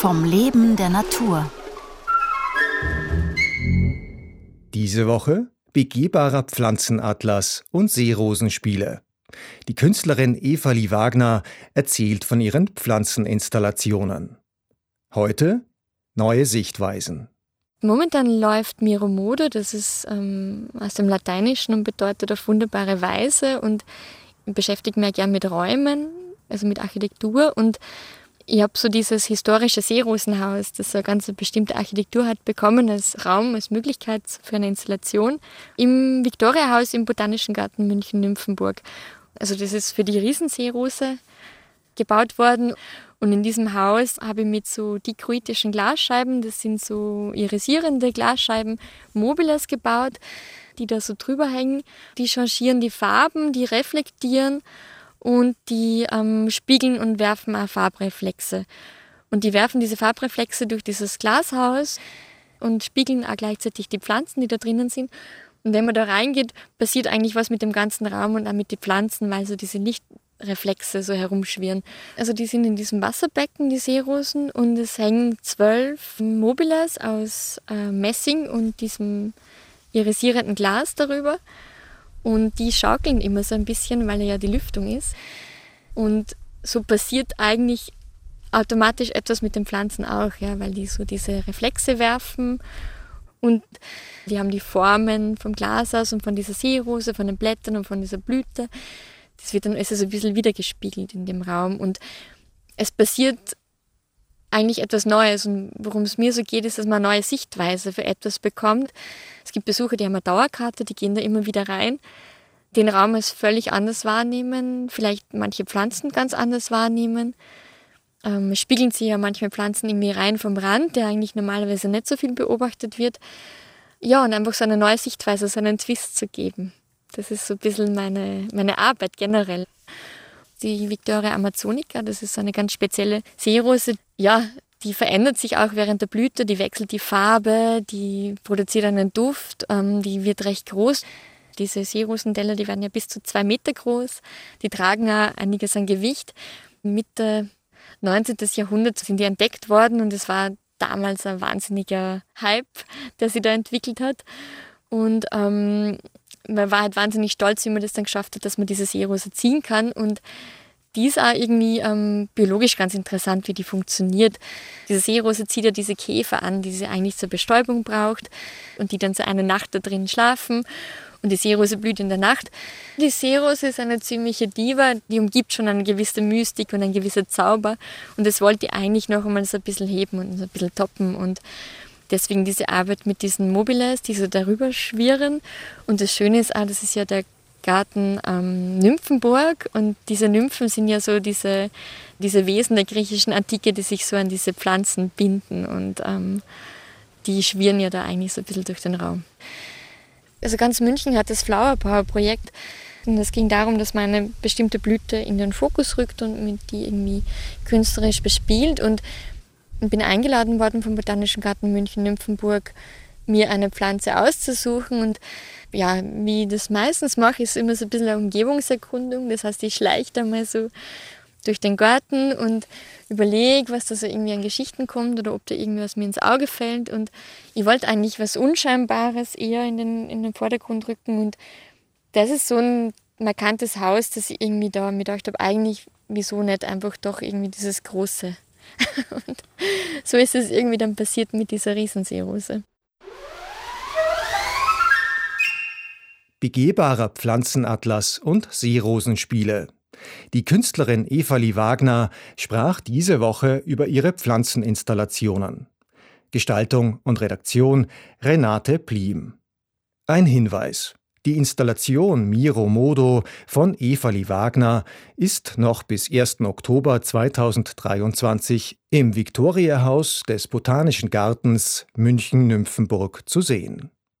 vom Leben der Natur. Diese Woche begehbarer Pflanzenatlas und Seerosenspiele. Die Künstlerin Evali Wagner erzählt von ihren Pflanzeninstallationen. Heute neue Sichtweisen. Momentan läuft Miromodo, das ist ähm, aus dem Lateinischen und bedeutet auf wunderbare Weise und beschäftigt mich gern mit Räumen, also mit Architektur und ich habe so dieses historische Seerosenhaus, das eine ganz bestimmte Architektur hat, bekommen als Raum, als Möglichkeit für eine Installation im Viktoriahaus im Botanischen Garten München-Nymphenburg. Also das ist für die Riesenseerose gebaut worden. Und in diesem Haus habe ich mit so dichroitischen Glasscheiben, das sind so irisierende Glasscheiben, Mobiles gebaut, die da so drüber hängen. Die changieren die Farben, die reflektieren und die ähm, spiegeln und werfen auch Farbreflexe. Und die werfen diese Farbreflexe durch dieses Glashaus und spiegeln auch gleichzeitig die Pflanzen, die da drinnen sind. Und wenn man da reingeht, passiert eigentlich was mit dem ganzen Raum und auch mit den Pflanzen, weil so diese Lichtreflexe so herumschwirren. Also die sind in diesem Wasserbecken, die Seerosen, und es hängen zwölf Mobiles aus äh, Messing und diesem irisierenden Glas darüber. Und die schaukeln immer so ein bisschen, weil ja die Lüftung ist. Und so passiert eigentlich automatisch etwas mit den Pflanzen auch, ja, weil die so diese Reflexe werfen und die haben die Formen vom Glas aus und von dieser Seerose, von den Blättern und von dieser Blüte. Das wird dann also so ein bisschen wiedergespiegelt in dem Raum und es passiert eigentlich etwas Neues. Und worum es mir so geht, ist, dass man eine neue Sichtweise für etwas bekommt. Es gibt Besucher, die haben eine Dauerkarte, die gehen da immer wieder rein, den Raum als völlig anders wahrnehmen, vielleicht manche Pflanzen ganz anders wahrnehmen. Ähm, spiegeln sich ja manchmal Pflanzen irgendwie rein vom Rand, der eigentlich normalerweise nicht so viel beobachtet wird. Ja, und einfach so eine neue Sichtweise, so einen Twist zu geben. Das ist so ein bisschen meine, meine Arbeit generell die Victoria Amazonica. Das ist eine ganz spezielle Seerose. Ja, die verändert sich auch während der Blüte, die wechselt die Farbe, die produziert einen Duft, ähm, die wird recht groß. Diese Seerosenteller, die werden ja bis zu zwei Meter groß, die tragen auch einiges an Gewicht. Mitte 19. Jahrhundert sind die entdeckt worden und es war damals ein wahnsinniger Hype, der sie da entwickelt hat. Und ähm, man war halt wahnsinnig stolz, wie man das dann geschafft hat, dass man diese Seerose ziehen kann. Und die ist auch irgendwie ähm, biologisch ganz interessant, wie die funktioniert. Diese Seerose zieht ja diese Käfer an, die sie eigentlich zur Bestäubung braucht und die dann so eine Nacht da drin schlafen. Und die Seerose blüht in der Nacht. Die Seerose ist eine ziemliche Diva, die umgibt schon eine gewisse Mystik und ein gewisser Zauber. Und das wollte ich eigentlich noch einmal so ein bisschen heben und so ein bisschen toppen. Und Deswegen diese Arbeit mit diesen Mobiles, die so darüber schwirren. Und das Schöne ist auch, das ist ja der Garten ähm, Nymphenburg und diese Nymphen sind ja so diese, diese Wesen der griechischen Antike, die sich so an diese Pflanzen binden und ähm, die schwirren ja da eigentlich so ein bisschen durch den Raum. Also ganz München hat das Flower Power Projekt und es ging darum, dass man eine bestimmte Blüte in den Fokus rückt und mit die irgendwie künstlerisch bespielt und bin eingeladen worden vom Botanischen Garten München-Nymphenburg, mir eine Pflanze auszusuchen. Und ja, wie ich das meistens mache, ist immer so ein bisschen eine Umgebungserkundung. Das heißt, ich schleiche da mal so durch den Garten und überlege, was da so irgendwie an Geschichten kommt oder ob da irgendwas mir ins Auge fällt. Und ich wollte eigentlich was Unscheinbares eher in den, in den Vordergrund rücken. Und das ist so ein markantes Haus, dass ich irgendwie da mir gedacht habe, eigentlich, wieso nicht einfach doch irgendwie dieses Große und so ist es irgendwie dann passiert mit dieser Riesenseerose. Begehbarer Pflanzenatlas und Seerosenspiele. Die Künstlerin Evali Wagner sprach diese Woche über ihre Pflanzeninstallationen. Gestaltung und Redaktion Renate Plim. Ein Hinweis. Die Installation Miro Modo von Evali Wagner ist noch bis 1. Oktober 2023 im Viktoriahaus des Botanischen Gartens München-Nymphenburg zu sehen.